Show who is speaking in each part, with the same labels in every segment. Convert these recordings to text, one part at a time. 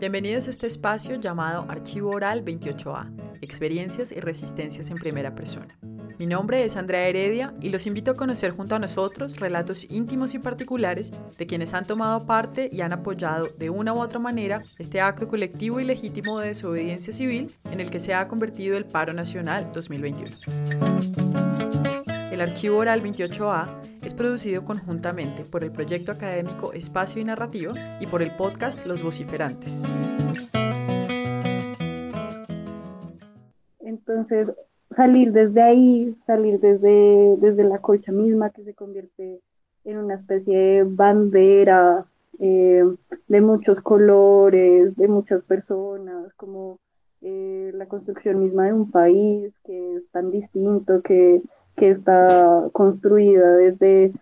Speaker 1: Bienvenidos a este espacio llamado Archivo Oral 28A, Experiencias y Resistencias en Primera Persona. Mi nombre es Andrea Heredia y los invito a conocer junto a nosotros relatos íntimos y particulares de quienes han tomado parte y han apoyado de una u otra manera este acto colectivo y legítimo de desobediencia civil en el que se ha convertido el paro nacional 2021. El archivo oral 28A es producido conjuntamente por el proyecto académico Espacio y Narrativa y por el podcast Los Vociferantes.
Speaker 2: Entonces, salir desde ahí, salir desde, desde la colcha misma que se convierte en una especie de bandera eh, de muchos colores, de muchas personas, como eh, la construcción misma de un país que es tan distinto, que, que está construida desde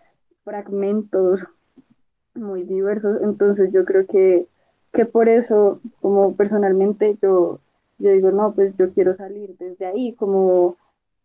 Speaker 2: fragmentos muy diversos. Entonces yo creo que, que por eso, como personalmente, yo yo digo, no, pues yo quiero salir desde ahí, como,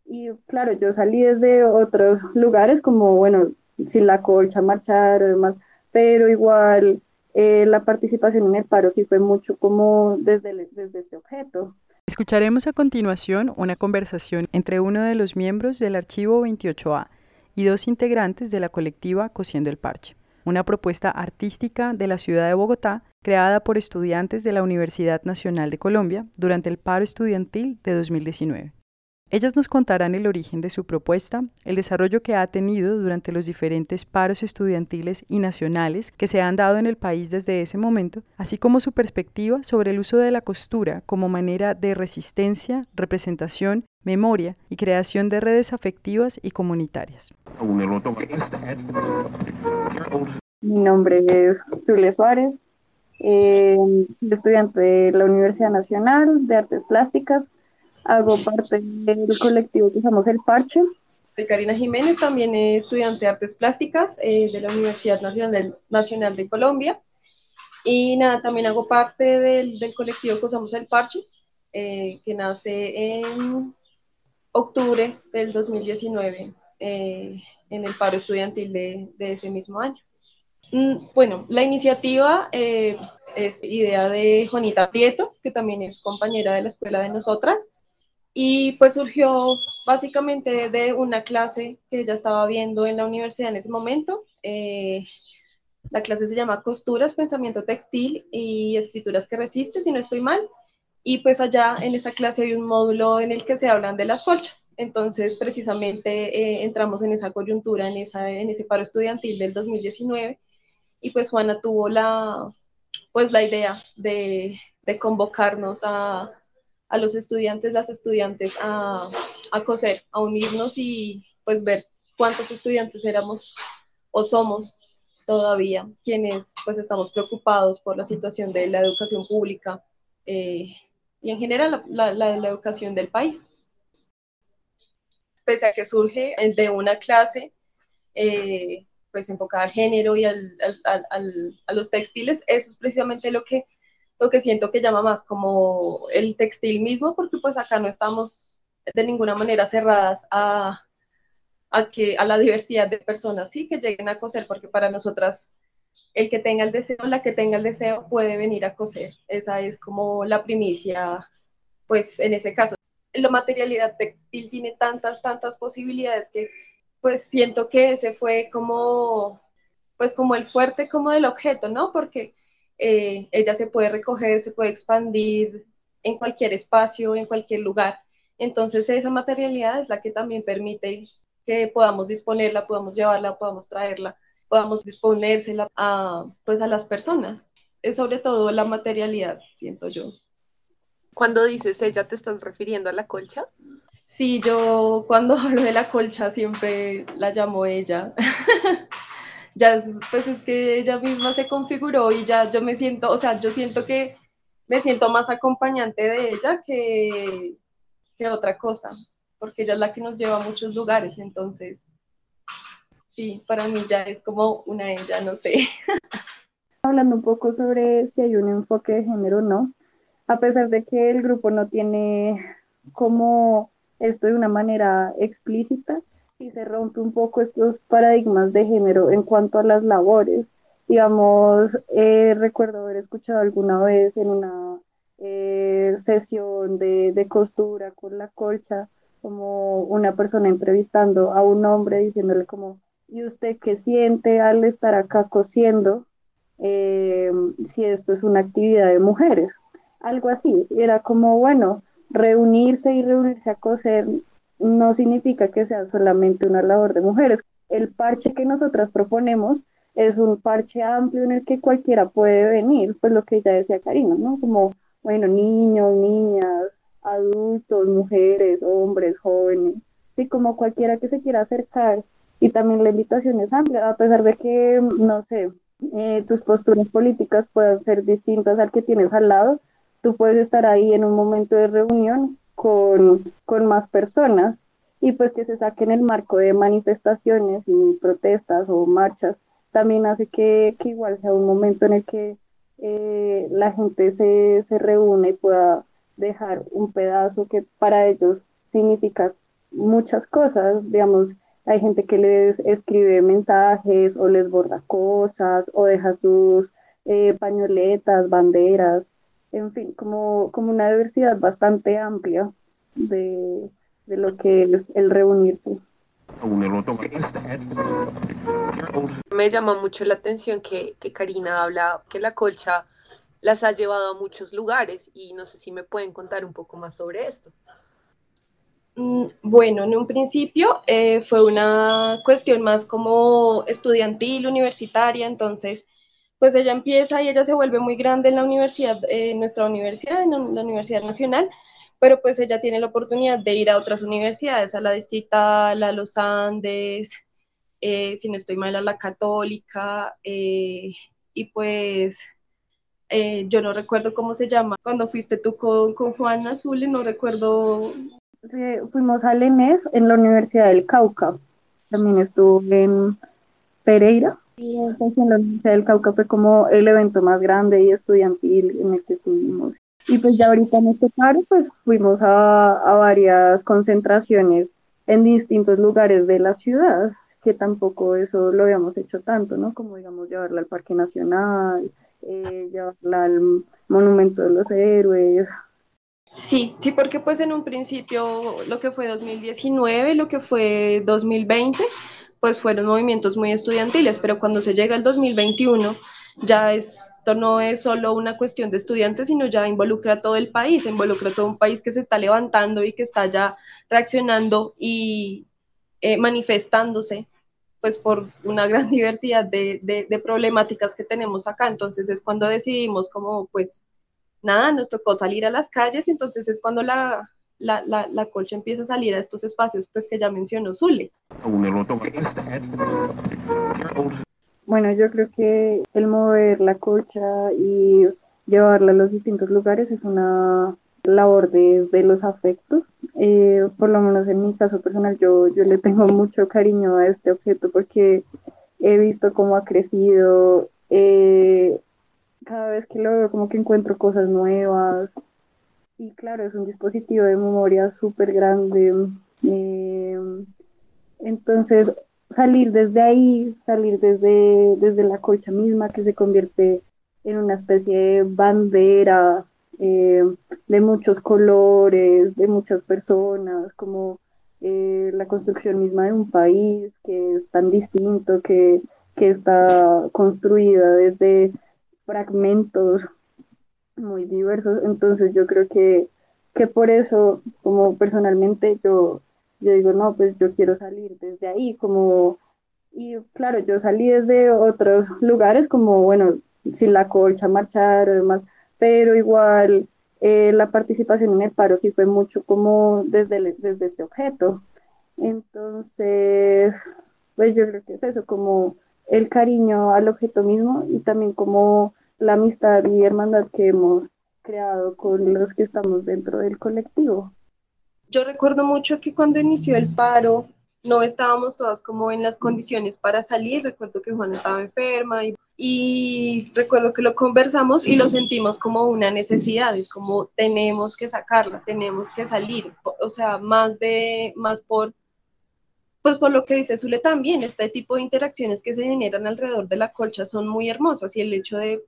Speaker 2: y claro, yo salí desde otros lugares, como, bueno, sin la colcha, marchar, demás, pero igual eh, la participación en el paro sí fue mucho como desde, desde este objeto.
Speaker 1: Escucharemos a continuación una conversación entre uno de los miembros del archivo 28A y dos integrantes de la colectiva Cosiendo el Parche una propuesta artística de la ciudad de Bogotá creada por estudiantes de la Universidad Nacional de Colombia durante el paro estudiantil de 2019. Ellas nos contarán el origen de su propuesta, el desarrollo que ha tenido durante los diferentes paros estudiantiles y nacionales que se han dado en el país desde ese momento, así como su perspectiva sobre el uso de la costura como manera de resistencia, representación, memoria y creación de redes afectivas y comunitarias.
Speaker 2: Mi nombre es Julia Suárez, eh, estudiante de la Universidad Nacional de Artes Plásticas hago parte del colectivo que usamos El Parche.
Speaker 3: Soy Karina Jiménez, también estudiante de Artes Plásticas eh, de la Universidad Nacional, Nacional de Colombia. Y nada, también hago parte del, del colectivo que usamos El Parche, eh, que nace en octubre del 2019 eh, en el paro estudiantil de, de ese mismo año. Mm, bueno, la iniciativa es idea de Juanita Prieto, que también es compañera de la escuela de nosotras, y pues surgió básicamente de una clase que ella estaba viendo en la universidad en ese momento. Eh, la clase se llama Costuras, Pensamiento Textil y Escrituras que Resiste, si no estoy mal. Y pues allá en esa clase hay un módulo en el que se hablan de las colchas. Entonces, precisamente eh, entramos en esa coyuntura, en, esa, en ese paro estudiantil del 2019. Y pues Juana tuvo la, pues, la idea de, de convocarnos a, a los estudiantes, las estudiantes a, a coser, a unirnos y pues ver cuántos estudiantes éramos o somos todavía quienes pues estamos preocupados por la situación de la educación pública eh, y en general la, la, la, educación del país. Pese a que surge de una clase eh, pues enfocada al género y al, al, al, a los textiles, eso es precisamente lo que lo que siento que llama más como el textil mismo, porque pues acá no estamos de ninguna manera cerradas a, a, que, a la diversidad de personas, sí, que lleguen a coser, porque para nosotras el que tenga el deseo, la que tenga el deseo puede venir a coser. Esa es como la primicia, pues en ese caso. La materialidad textil tiene tantas, tantas posibilidades que pues siento que ese fue como, pues como el fuerte como del objeto, ¿no? Porque eh, ella se puede recoger, se puede expandir en cualquier espacio, en cualquier lugar. Entonces esa materialidad es la que también permite que podamos disponerla, podamos llevarla, podamos traerla, podamos disponérsela a, pues, a las personas. Es sobre todo la materialidad, siento yo.
Speaker 4: Cuando dices ella, ¿te estás refiriendo a la colcha?
Speaker 3: Sí, yo cuando hablo de la colcha siempre la llamo ella. ya pues es que ella misma se configuró y ya yo me siento, o sea, yo siento que me siento más acompañante de ella que, que otra cosa, porque ella es la que nos lleva a muchos lugares, entonces, sí, para mí ya es como una ella, no sé.
Speaker 2: Hablando un poco sobre si hay un enfoque de género o no, a pesar de que el grupo no tiene como esto de una manera explícita, y se rompe un poco estos paradigmas de género en cuanto a las labores Digamos, eh, recuerdo haber escuchado alguna vez en una eh, sesión de, de costura con la colcha, como una persona entrevistando a un hombre diciéndole como, ¿y usted qué siente al estar acá cosiendo? Eh, si esto es una actividad de mujeres, algo así. Era como, bueno, reunirse y reunirse a coser no significa que sea solamente una labor de mujeres. El parche que nosotras proponemos es un parche amplio en el que cualquiera puede venir, pues lo que ya decía Karina, ¿no? Como, bueno, niños, niñas, adultos, mujeres, hombres, jóvenes, sí, como cualquiera que se quiera acercar. Y también la invitación es amplia, a pesar de que, no sé, eh, tus posturas políticas puedan ser distintas al que tienes al lado, tú puedes estar ahí en un momento de reunión con, con más personas y pues que se saquen el marco de manifestaciones y protestas o marchas también hace que, que igual sea un momento en el que eh, la gente se, se reúne y pueda dejar un pedazo que para ellos significa muchas cosas, digamos, hay gente que les escribe mensajes o les borda cosas o deja sus eh, pañoletas, banderas, en fin, como, como una diversidad bastante amplia de, de lo que es el reunirse.
Speaker 4: Me llama mucho la atención que, que Karina habla que la colcha las ha llevado a muchos lugares y no sé si me pueden contar un poco más sobre esto.
Speaker 3: Mm, bueno, en un principio eh, fue una cuestión más como estudiantil, universitaria, entonces pues ella empieza y ella se vuelve muy grande en la universidad, en nuestra universidad, en la Universidad Nacional, pero pues ella tiene la oportunidad de ir a otras universidades, a la Distrital, a los Andes, eh, si no estoy mal, a la Católica, eh, y pues eh, yo no recuerdo cómo se llama, cuando fuiste tú con, con Juan Azul, no recuerdo.
Speaker 2: Fuimos a Lenés en la Universidad del Cauca, también estuve en Pereira, pues, en la Universidad del Cauca fue como el evento más grande y estudiantil en el que estuvimos. Y pues ya ahorita en este paro, pues fuimos a, a varias concentraciones en distintos lugares de la ciudad, que tampoco eso lo habíamos hecho tanto, ¿no? Como digamos llevarla al Parque Nacional, eh, llevarla al Monumento de los Héroes.
Speaker 3: Sí, sí, porque pues en un principio lo que fue 2019, lo que fue 2020, pues fueron movimientos muy estudiantiles, pero cuando se llega al 2021 ya esto no es solo una cuestión de estudiantes, sino ya involucra a todo el país, involucra a todo un país que se está levantando y que está ya reaccionando y eh, manifestándose pues por una gran diversidad de, de, problemáticas que tenemos acá. Entonces es cuando decidimos como pues nada, nos tocó salir a las calles, entonces es cuando la, la, la, la, colcha empieza a salir a estos espacios pues que ya mencionó Zule.
Speaker 2: Bueno, yo creo que el mover la colcha y llevarla a los distintos lugares es una labor de, de los afectos. Eh, por lo menos en mi caso personal, yo, yo le tengo mucho cariño a este objeto porque he visto cómo ha crecido. Eh, cada vez que lo veo, como que encuentro cosas nuevas. Y claro, es un dispositivo de memoria súper grande. Eh, entonces, salir desde ahí, salir desde, desde la colcha misma, que se convierte en una especie de bandera eh, de muchos colores, de muchas personas, como eh, la construcción misma de un país que es tan distinto, que, que está construida desde fragmentos muy diversos. Entonces yo creo que, que por eso, como personalmente, yo, yo digo, no, pues yo quiero salir desde ahí, como, y claro, yo salí desde otros lugares, como, bueno, sin la colcha, marchar o demás, pero igual eh, la participación en el paro sí fue mucho como desde, desde este objeto. Entonces, pues yo creo que es eso, como el cariño al objeto mismo y también como la amistad y hermandad que hemos creado con los que estamos dentro del colectivo.
Speaker 3: Yo recuerdo mucho que cuando inició el paro, no estábamos todas como en las condiciones para salir. Recuerdo que Juan estaba enferma y, y, recuerdo que lo conversamos y lo sentimos como una necesidad, es como tenemos que sacarla, tenemos que salir, o sea, más de más por pues por lo que dice Zule también, este tipo de interacciones que se generan alrededor de la colcha son muy hermosas y el hecho de,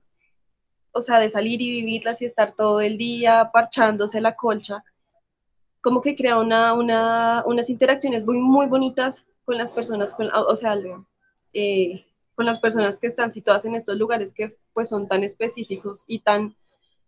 Speaker 3: o sea, de salir y vivirlas y estar todo el día parchándose la colcha, como que crea una, una, unas interacciones muy, muy bonitas con las personas, con, o sea, eh, con las personas que están situadas en estos lugares que pues son tan específicos y tan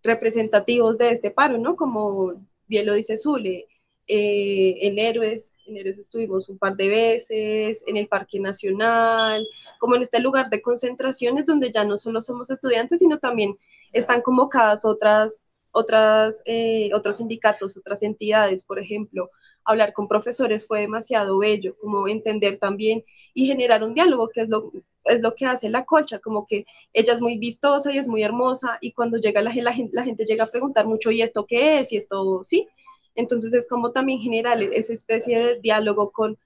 Speaker 3: representativos de este paro, ¿no? Como bien lo dice Zule, eh, en Héroes, en Héroes estuvimos un par de veces, en el Parque Nacional, como en este lugar de concentraciones donde ya no solo somos estudiantes, sino también están convocadas otras, otras, eh, otros sindicatos, otras entidades, por ejemplo, hablar con profesores fue demasiado bello, como entender también y generar un diálogo, que es lo, es lo que hace la colcha, como que ella es muy vistosa y es muy hermosa y cuando llega la, la, la gente llega a preguntar mucho, ¿y esto qué es? ¿Y esto sí? Entonces es como también generar esa especie de diálogo con,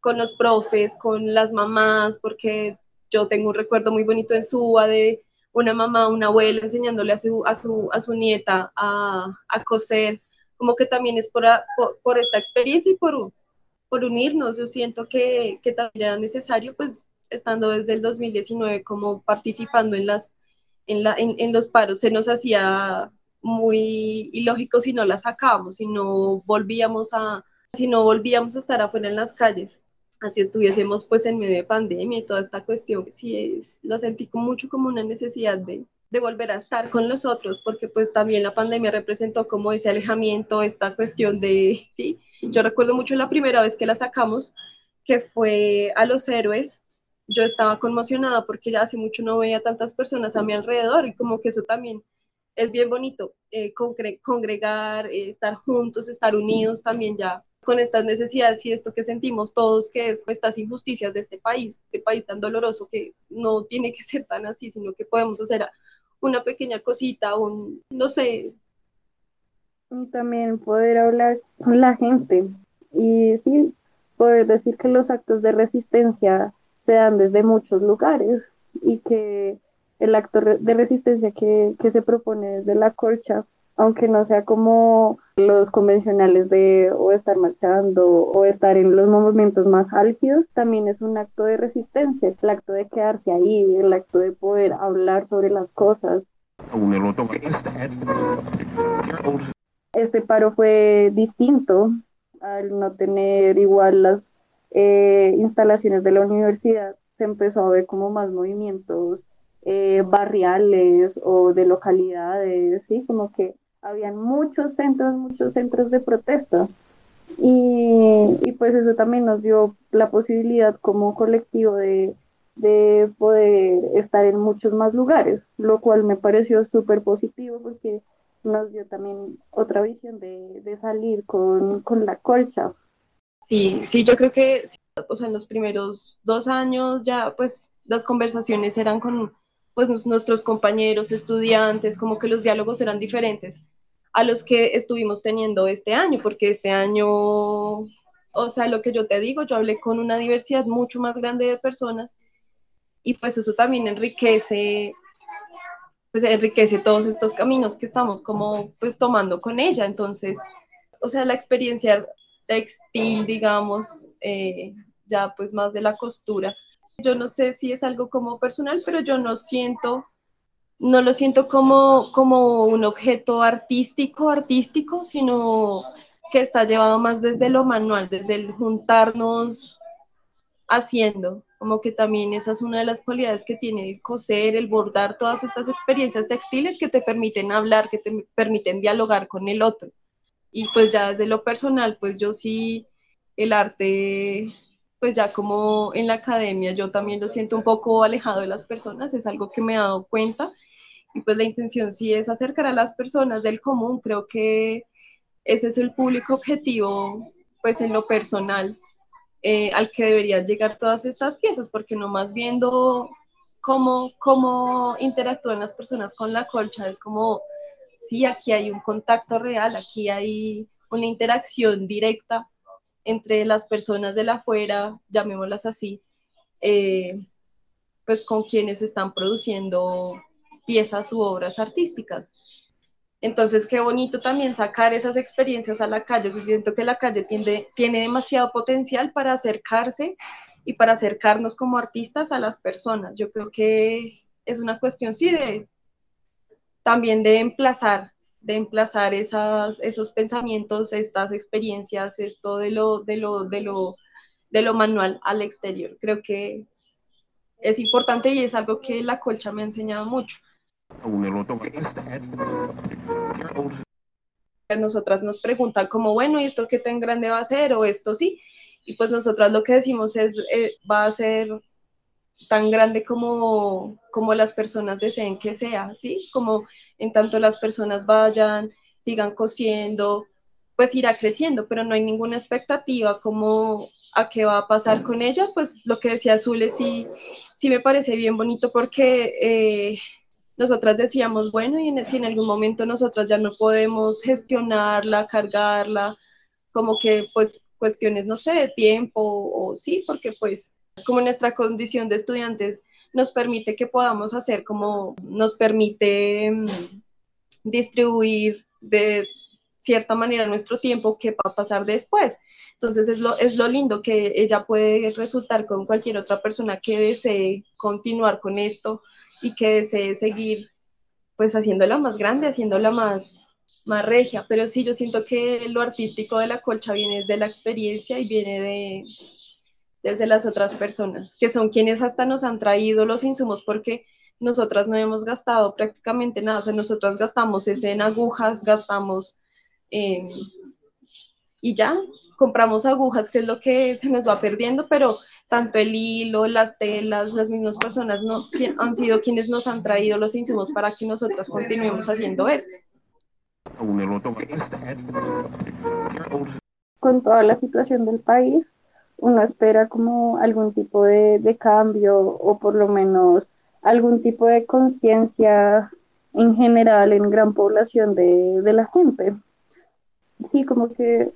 Speaker 3: con los profes, con las mamás, porque yo tengo un recuerdo muy bonito en Suba de una mamá, una abuela enseñándole a su, a su, a su nieta a, a, coser, como que también es por, por, esta experiencia y por, por unirnos. Yo siento que, que también era necesario, pues, estando desde el 2019 como participando en, las, en, la, en, en los paros, se nos hacía muy ilógico si no la sacábamos, si no volvíamos a, si no volvíamos a estar afuera en las calles, así estuviésemos pues en medio de pandemia y toda esta cuestión, sí es, lo sentí mucho como una necesidad de, volver a estar con los otros, porque pues también la pandemia representó como ese alejamiento, esta cuestión de, sí, yo recuerdo mucho la primera vez que la sacamos, que fue a los héroes, yo estaba conmocionada porque ya hace mucho no veía tantas personas a mi alrededor y como que eso también es bien bonito eh, congregar, eh, estar juntos, estar unidos también ya con estas necesidades y esto que sentimos todos, que es pues, estas injusticias de este país, este país tan doloroso que no tiene que ser tan así, sino que podemos hacer una pequeña cosita, un, no sé.
Speaker 2: Y también poder hablar con la gente y sí, poder decir que los actos de resistencia se dan desde muchos lugares y que el acto de resistencia que, se propone desde la colcha, aunque no sea como los convencionales de o estar marchando o estar en los momentos más álgidos, también es un acto de resistencia, el acto de quedarse ahí, el acto de poder hablar sobre las cosas. Este paro fue distinto al no tener igual las eh, instalaciones de la universidad, se empezó a ver como más movimientos eh, barriales o de localidades, ¿sí? Como que habían muchos centros, muchos centros de protesta. Y, y, pues eso también nos dio la posibilidad como colectivo de, de poder estar en muchos más lugares, lo cual me pareció súper positivo porque nos dio también otra visión de, de salir con, con, la colcha.
Speaker 3: Sí, sí, yo creo que o sea, en los primeros dos años ya pues las conversaciones eran con pues nuestros compañeros, estudiantes, como que los diálogos eran diferentes a los que estuvimos teniendo este año, porque este año, o sea, lo que yo te digo, yo hablé con una diversidad mucho más grande de personas y pues eso también enriquece, pues enriquece todos estos caminos que estamos como pues tomando con ella. Entonces, o sea, la experiencia textil, digamos, eh, ya pues más de la costura, yo no sé si es algo como personal, pero yo no siento, no lo siento como, como un objeto artístico, artístico, sino que está llevado más desde lo manual, desde el juntarnos haciendo, como que también esa es una de las cualidades que tiene el coser, el bordar, todas estas experiencias textiles que te permiten hablar, que te permiten dialogar con el otro. Y pues ya desde lo personal, pues yo sí, el arte pues ya como en la academia yo también lo siento un poco alejado de las personas, es algo que me he dado cuenta y pues la intención sí es acercar a las personas del común, creo que ese es el público objetivo pues en lo personal eh, al que deberían llegar todas estas piezas, porque nomás viendo cómo, cómo interactúan las personas con la colcha, es como, sí, aquí hay un contacto real, aquí hay una interacción directa entre las personas de la afuera, llamémoslas así, eh, pues con quienes están produciendo piezas u obras artísticas. Entonces, qué bonito también sacar esas experiencias a la calle. Yo siento que la calle tiene, tiene demasiado potencial para acercarse y para acercarnos como artistas a las personas. Yo creo que es una cuestión, sí, de también de emplazar, de emplazar esas, esos pensamientos, estas experiencias, esto de lo, de lo, de lo manual al exterior. Creo que es importante y es algo que la colcha me ha enseñado mucho. Nosotras nos preguntan como, bueno, ¿y esto qué tan grande va a ser? O esto sí. Y pues nosotras lo que decimos es, eh, va a ser tan grande como, como las personas deseen que sea, ¿sí? Como en tanto las personas vayan, sigan cosiendo, pues irá creciendo, pero no hay ninguna expectativa como a qué va a pasar con ella, pues lo que decía Azul sí, sí me parece bien bonito porque eh, nosotras decíamos, bueno, y si en algún momento nosotras ya no podemos gestionarla, cargarla, como que pues cuestiones, no sé, de tiempo o sí, porque pues como nuestra condición de estudiantes nos permite que podamos hacer como nos permite mm, distribuir de cierta manera nuestro tiempo que va a pasar después. Entonces es lo, es lo lindo que ella puede resultar con cualquier otra persona que desee continuar con esto y que desee seguir pues haciéndola más grande, haciéndola más, más regia. Pero sí, yo siento que lo artístico de la colcha viene de la experiencia y viene de, desde las otras personas, que son quienes hasta nos han traído los insumos porque nosotras no hemos gastado prácticamente nada, o nosotras gastamos ese en agujas, gastamos en... y ya, compramos agujas, que es lo que se nos va perdiendo, pero tanto el hilo, las telas, las mismas personas no, han sido quienes nos han traído los insumos para que nosotras continuemos haciendo esto.
Speaker 2: Con toda la situación del país, uno espera como algún tipo de, cambio o por lo menos algún tipo de conciencia en general en gran población de, la gente. Sí, como que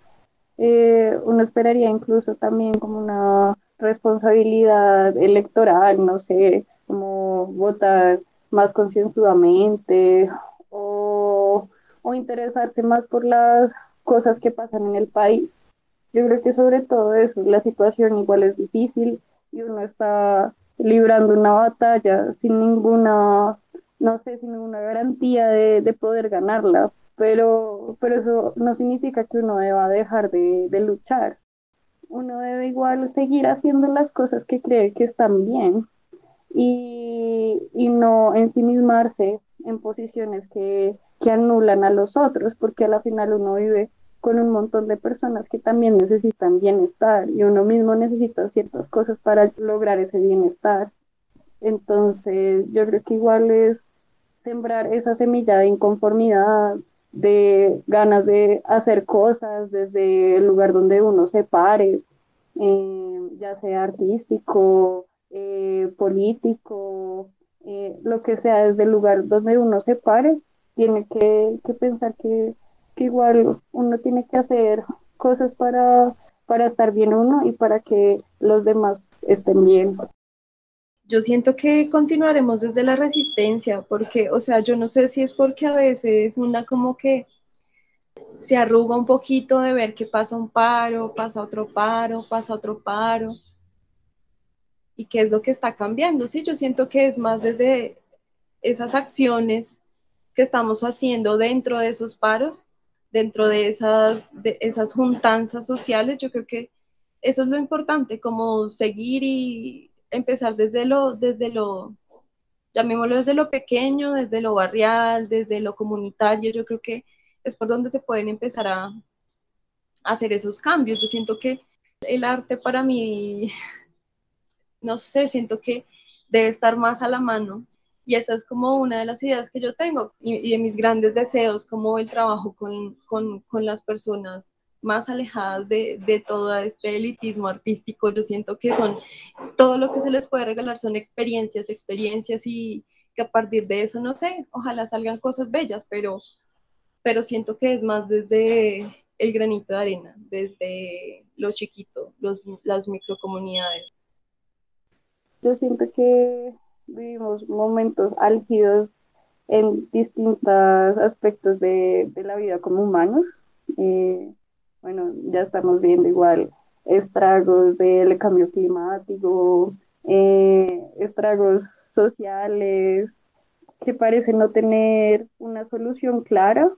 Speaker 2: eh, uno esperaría incluso también como una responsabilidad electoral, no sé, como votar más concienzudamente o, o interesarse más por las cosas que pasan en el país. Yo creo que sobre todo eso, la situación igual es difícil y uno está librando una batalla sin ninguna, no sé, sin ninguna garantía de, poder ganarla, pero, pero eso no significa que uno deba dejar de, de luchar. Uno debe igual seguir haciendo las cosas que cree que están bien y, y no ensimismarse en posiciones que, que anulan a los otros, porque a la final uno vive con un montón de personas que también necesitan bienestar y uno mismo necesita ciertas cosas para lograr ese bienestar. Entonces, yo creo que igual es sembrar esa semilla de inconformidad, de ganas de hacer cosas desde el lugar donde uno se pare, eh, ya sea artístico, eh, político, eh, lo que sea, desde el lugar donde uno se pare, tiene que pensar que que igual uno tiene que hacer cosas para, para estar bien uno y para que los demás estén bien.
Speaker 3: Yo siento que continuaremos desde la resistencia, porque, o sea, yo no sé si es porque a veces una como que se arruga un poquito de ver que pasa un paro, pasa otro paro, pasa otro paro, y qué es lo que está cambiando. Sí, yo siento que es más desde esas acciones que estamos haciendo dentro de esos paros dentro de esas, de esas juntanzas sociales, yo creo que eso es lo importante, como seguir y empezar desde lo, desde lo, llamémoslo desde lo pequeño, desde lo barrial, desde lo comunitario, yo creo que es por donde se pueden empezar a, hacer esos cambios. Yo siento que el arte para mí, no sé, siento que debe estar más a la mano y esa es como una de las ideas que yo tengo y, de mis grandes deseos, como el trabajo con, con, con las personas más alejadas de, de, todo este elitismo artístico. Yo siento que son, todo lo que se les puede regalar son experiencias, experiencias y que a partir de eso, no sé, ojalá salgan cosas bellas, pero, pero siento que es más desde el granito de arena, desde lo chiquito, los, las microcomunidades.
Speaker 2: Yo siento que vivimos momentos álgidos en distintos aspectos de, de la vida como humanos. Eh, bueno, ya estamos viendo igual estragos del cambio climático, eh, estragos sociales que parecen no tener una solución clara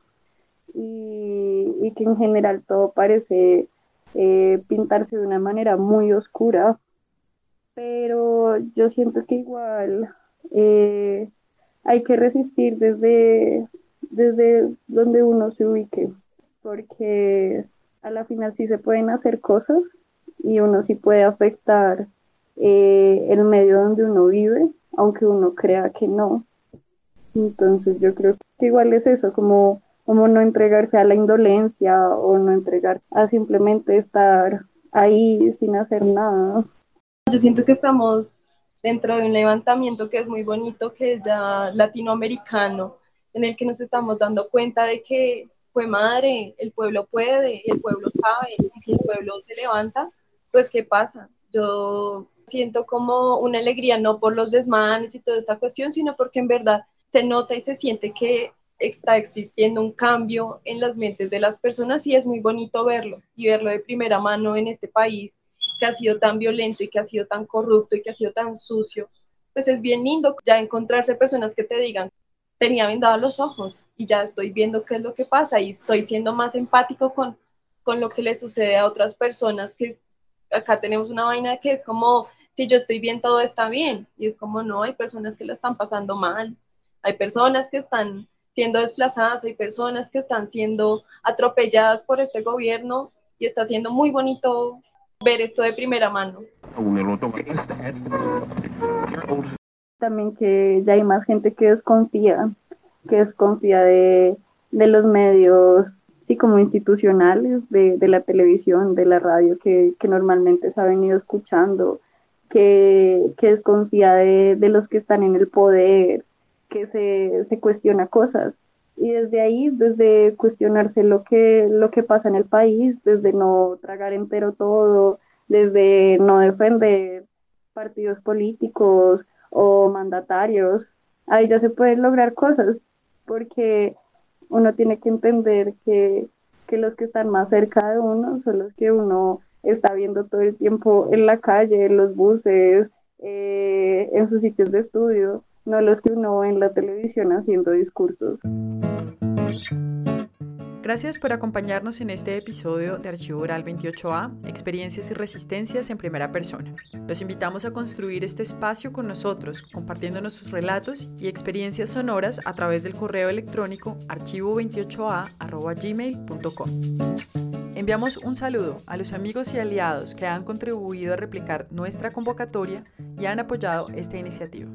Speaker 2: y, y que en general todo parece eh, pintarse de una manera muy oscura. Pero yo siento que igual eh, hay que resistir desde, desde donde uno se ubique, porque a la final sí se pueden hacer cosas y uno sí puede afectar eh, el medio donde uno vive, aunque uno crea que no. Entonces yo creo que igual es eso, como, como no entregarse a la indolencia o no entregarse a simplemente estar ahí sin hacer nada.
Speaker 3: Yo siento que estamos dentro de un levantamiento que es muy bonito, que es ya latinoamericano, en el que nos estamos dando cuenta de que, madre, el pueblo puede, el pueblo sabe, y si el pueblo se levanta, pues ¿qué pasa? Yo siento como una alegría, no por los desmanes y toda esta cuestión, sino porque en verdad se nota y se siente que está existiendo un cambio en las mentes de las personas y es muy bonito verlo y verlo de primera mano en este país que ha sido tan violento y que ha sido tan corrupto y que ha sido tan sucio. Pues es bien lindo ya encontrarse personas que te digan, tenía vendados los ojos y ya estoy viendo qué es lo que pasa y estoy siendo más empático con, con lo que le sucede a otras personas que acá tenemos una vaina que es como, si yo estoy bien, todo está bien. Y es como, no, hay personas que la están pasando mal. Hay personas que están siendo desplazadas, hay personas que están siendo atropelladas por este gobierno y está siendo muy bonito ver esto de primera mano.
Speaker 2: También que ya hay más gente que desconfía, que desconfía de, de los medios sí, como institucionales de, de, la televisión, de la radio, que, que, normalmente se ha venido escuchando, que, que desconfía de, de, los que están en el poder, que se, se, cuestiona cosas. Y desde ahí, desde cuestionarse lo que, lo que pasa en el país, desde no tragar entero todo, desde no defender partidos políticos o mandatarios, ahí ya se pueden lograr cosas, porque uno tiene que entender que, que los que están más cerca de uno son los que uno está viendo todo el tiempo en la calle, en los buses, eh, en sus sitios de estudio, no los que uno ve en la televisión haciendo discursos.
Speaker 1: Gracias por acompañarnos en este episodio de Archivo Oral 28A, Experiencias y Resistencias en Primera Persona. Los invitamos a construir este espacio con nosotros, compartiéndonos sus relatos y experiencias sonoras a través del correo electrónico archivo28a.gmail.com. Enviamos un saludo a los amigos y aliados que han contribuido a replicar nuestra convocatoria y han apoyado esta iniciativa.